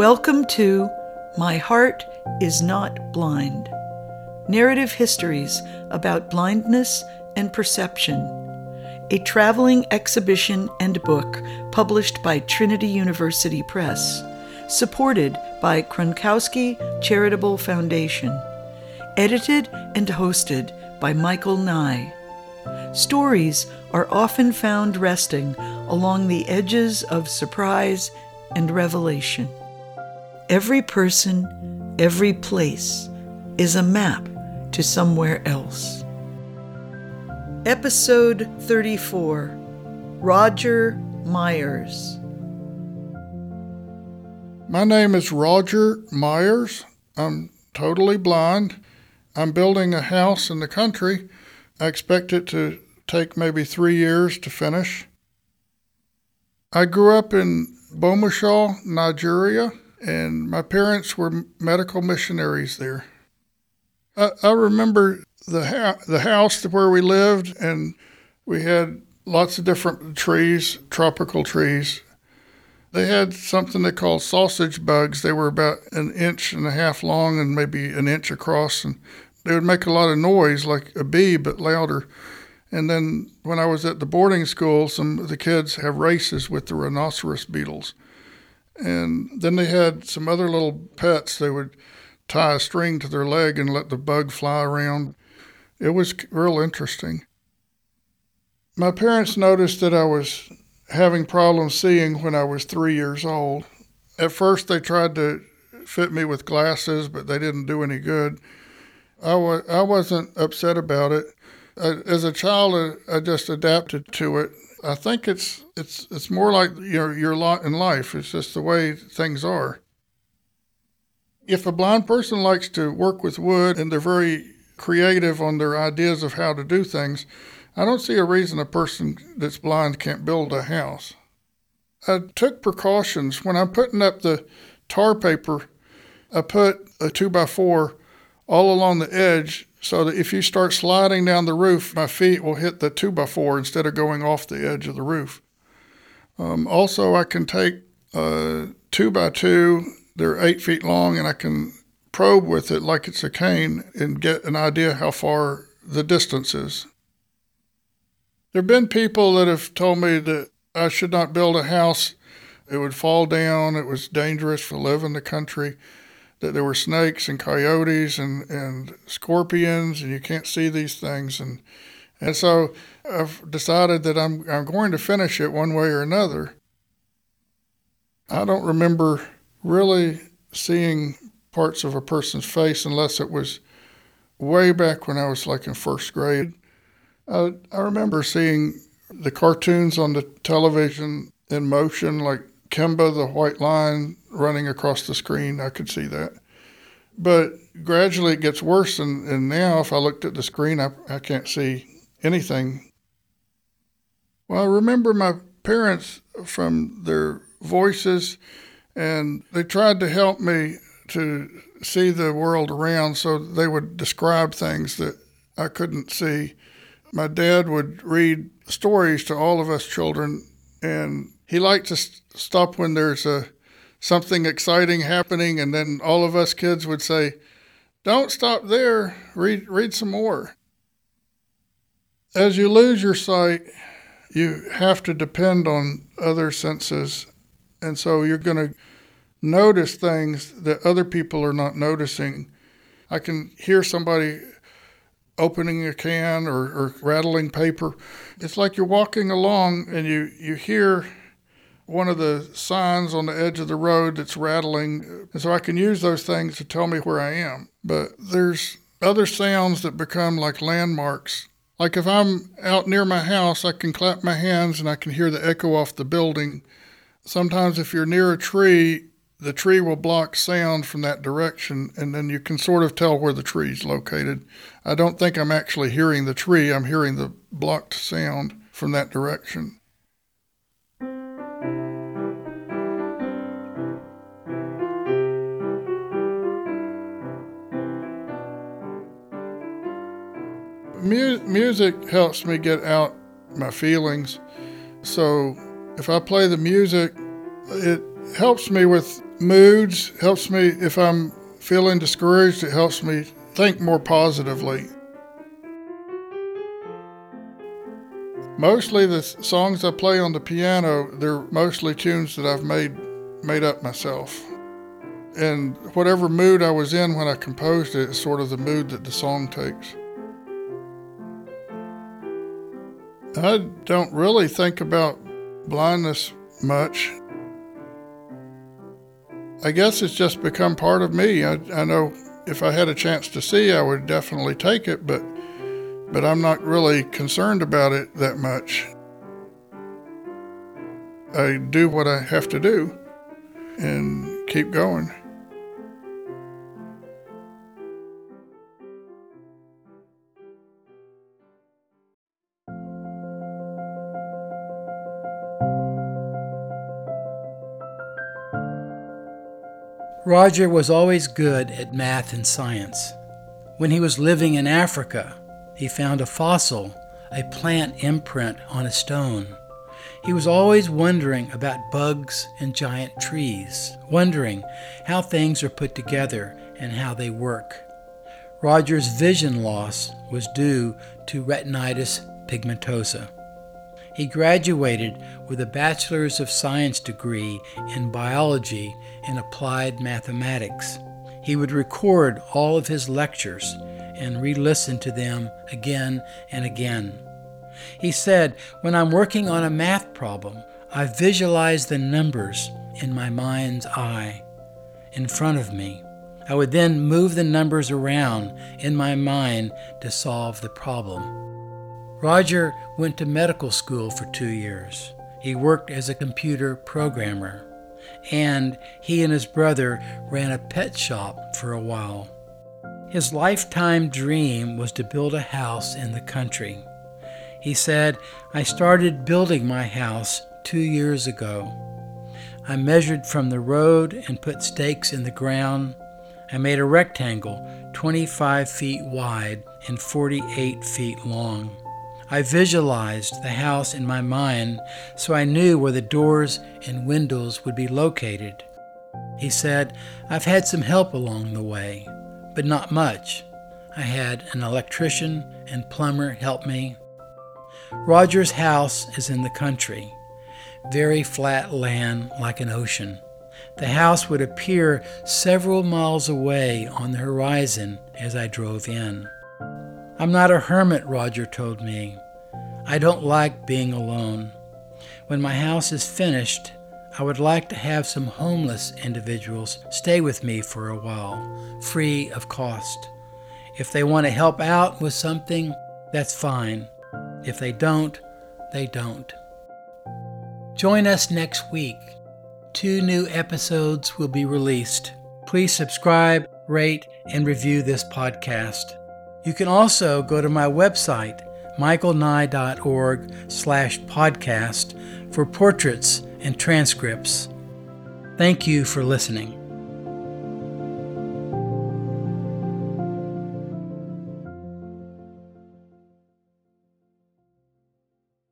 Welcome to My Heart is Not Blind Narrative Histories about Blindness and Perception, a traveling exhibition and book published by Trinity University Press, supported by Kronkosky Charitable Foundation, edited and hosted by Michael Nye. Stories are often found resting along the edges of surprise and revelation. Every person, every place is a map to somewhere else. Episode 34 Roger Meyers. My name is Roger Meyers. I'm totally blind. I'm building a house in the country. I expect it to take maybe three years to finish. I grew up in Bomashaw, Nigeria and my parents were medical missionaries there. I, I remember the ha- the house where we lived, and we had lots of different trees, tropical trees. They had something they called sausage bugs. They were about an inch and a half long and maybe an inch across, and they would make a lot of noise like a bee, but louder. And then when I was at the boarding school, some of the kids have races with the rhinoceros beetles. And then they had some other little pets. They would tie a string to their leg and let the bug fly around. It was real interesting. My parents noticed that I was having problems seeing when I was three years old. At first, they tried to fit me with glasses, but they didn't do any good. I, wa- I wasn't upset about it. I, as a child, I, I just adapted to it I think it's it's it's more like your your lot in life. It's just the way things are. If a blind person likes to work with wood and they're very creative on their ideas of how to do things, I don't see a reason a person that's blind can't build a house. I took precautions when I'm putting up the tar paper. I put a two by four all along the edge so that if you start sliding down the roof, my feet will hit the two by four instead of going off the edge of the roof. Um, also, I can take a two by two, they're eight feet long, and I can probe with it like it's a cane and get an idea how far the distance is. There have been people that have told me that I should not build a house. It would fall down. It was dangerous to live in the country that there were snakes and coyotes and, and scorpions, and you can't see these things. And, and so I've decided that I'm, I'm going to finish it one way or another. I don't remember really seeing parts of a person's face unless it was way back when I was like in first grade. I, I remember seeing the cartoons on the television in motion, like Kimba the White Lion running across the screen. I could see that. But gradually it gets worse, and, and now if I looked at the screen, I, I can't see anything. Well, I remember my parents from their voices, and they tried to help me to see the world around, so they would describe things that I couldn't see. My dad would read stories to all of us children, and he liked to st- stop when there's a something exciting happening, and then all of us kids would say, "Don't stop there. Read read some more." As you lose your sight, you have to depend on other senses, and so you're going to notice things that other people are not noticing. I can hear somebody opening a can or, or rattling paper. It's like you're walking along and you, you hear one of the signs on the edge of the road that's rattling. And so I can use those things to tell me where I am. But there's other sounds that become like landmarks. Like if I'm out near my house, I can clap my hands and I can hear the echo off the building. Sometimes if you're near a tree, the tree will block sound from that direction, and then you can sort of tell where the tree is located. I don't think I'm actually hearing the tree, I'm hearing the blocked sound from that direction. Mu- music helps me get out my feelings. So if I play the music, it helps me with moods, helps me if I'm feeling discouraged, it helps me think more positively. Mostly the songs I play on the piano, they're mostly tunes that I've made made up myself. And whatever mood I was in when I composed it is sort of the mood that the song takes. I don't really think about blindness much. I guess it's just become part of me. I, I know if I had a chance to see, I would definitely take it, but but I'm not really concerned about it that much. I do what I have to do and keep going. Roger was always good at math and science. When he was living in Africa, he found a fossil, a plant imprint on a stone. He was always wondering about bugs and giant trees, wondering how things are put together and how they work. Roger's vision loss was due to retinitis pigmentosa. He graduated with a Bachelor's of Science degree in biology and applied mathematics. He would record all of his lectures and re listen to them again and again. He said, When I'm working on a math problem, I visualize the numbers in my mind's eye in front of me. I would then move the numbers around in my mind to solve the problem. Roger went to medical school for two years. He worked as a computer programmer, and he and his brother ran a pet shop for a while. His lifetime dream was to build a house in the country. He said, I started building my house two years ago. I measured from the road and put stakes in the ground. I made a rectangle 25 feet wide and 48 feet long. I visualized the house in my mind so I knew where the doors and windows would be located. He said, I've had some help along the way but not much. I had an electrician and plumber help me. Roger's house is in the country, very flat land like an ocean. The house would appear several miles away on the horizon as I drove in. I'm not a hermit, Roger told me. I don't like being alone. When my house is finished, I would like to have some homeless individuals stay with me for a while, free of cost. If they want to help out with something, that's fine. If they don't, they don't. Join us next week. Two new episodes will be released. Please subscribe, rate, and review this podcast. You can also go to my website, michaelnye.org slash podcast, for portraits and transcripts. Thank you for listening.